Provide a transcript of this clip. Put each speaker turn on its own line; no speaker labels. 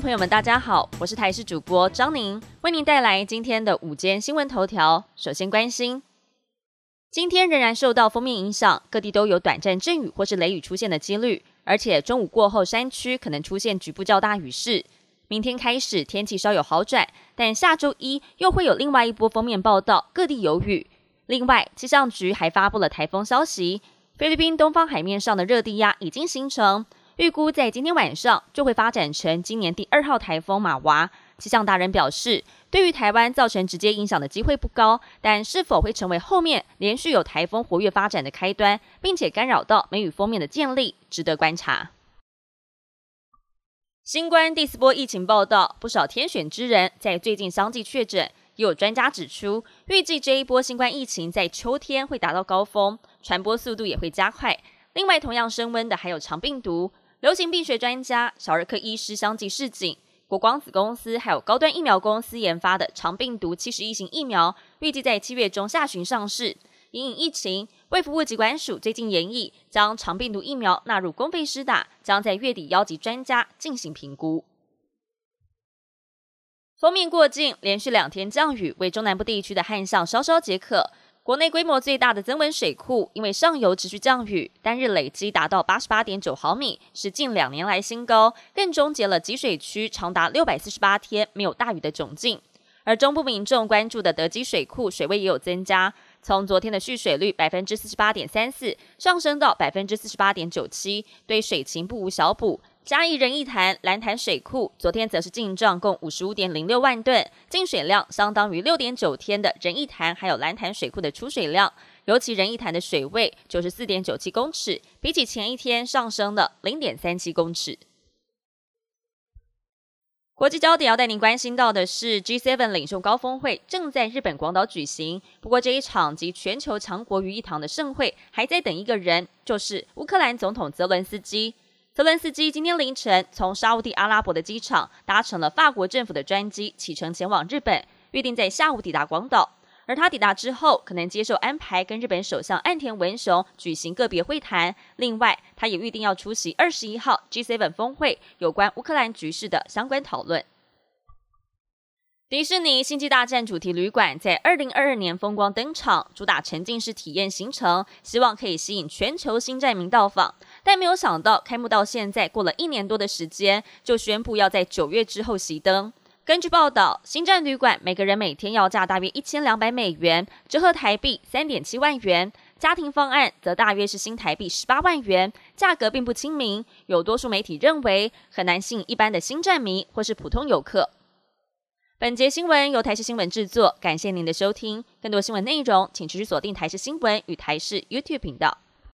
朋友们，大家好，我是台视主播张宁，为您带来今天的午间新闻头条。首先关心，今天仍然受到封面影响，各地都有短暂阵雨或是雷雨出现的几率，而且中午过后山区可能出现局部较大雨势。明天开始天气稍有好转，但下周一又会有另外一波封面报道，各地有雨。另外，气象局还发布了台风消息，菲律宾东方海面上的热低压已经形成。预估在今天晚上就会发展成今年第二号台风马娃。气象达人表示，对于台湾造成直接影响的机会不高，但是否会成为后面连续有台风活跃发展的开端，并且干扰到梅雨封面的建立，值得观察。新冠第四波疫情报道，不少天选之人在最近相继确诊，也有专家指出，预计这一波新冠疫情在秋天会达到高峰，传播速度也会加快。另外，同样升温的还有长病毒。流行病学专家、小儿科医师相继示警，国光子公司还有高端疫苗公司研发的长病毒七十一型疫苗，预计在七月中下旬上市。因应疫情，卫福部疾管署最近研议将长病毒疫苗纳入公费施打，将在月底邀集专家进行评估。封面过境，连续两天降雨，为中南部地区的旱象稍稍解渴。国内规模最大的增文水库，因为上游持续降雨，单日累积达到八十八点九毫米，是近两年来新高，更终结了集水区长达六百四十八天没有大雨的窘境。而中部民众关注的德基水库水位也有增加，从昨天的蓄水率百分之四十八点三四上升到百分之四十八点九七，对水情不无小补。嘉义仁义潭蓝潭水库昨天则是进账共五十五点零六万吨，进水量相当于六点九天的仁义潭还有蓝潭水库的出水量。尤其仁义潭的水位九十四点九七公尺，比起前一天上升了零点三七公尺。国际焦点要带您关心到的是，G7 领袖高峰会正在日本广岛举行。不过这一场集全球强国于一堂的盛会，还在等一个人，就是乌克兰总统泽伦斯基。泽伦斯基今天凌晨从沙地阿拉伯的机场搭乘了法国政府的专机启程前往日本，预定在下午抵达广岛。而他抵达之后，可能接受安排跟日本首相岸田文雄举行个别会谈。另外，他也预定要出席二十一号 G7 峰会有关乌克兰局势的相关讨论。迪士尼星际大战主题旅馆在二零二二年风光登场，主打沉浸式体验行程，希望可以吸引全球星战迷到访。但没有想到，开幕到现在过了一年多的时间，就宣布要在九月之后熄灯。根据报道，星战旅馆每个人每天要价大约一千两百美元，折合台币三点七万元；家庭方案则大约是新台币十八万元，价格并不亲民。有多数媒体认为，很难吸引一般的星战迷或是普通游客。本节新闻由台视新闻制作，感谢您的收听。更多新闻内容，请持续锁定台视新闻与台视 YouTube 频道。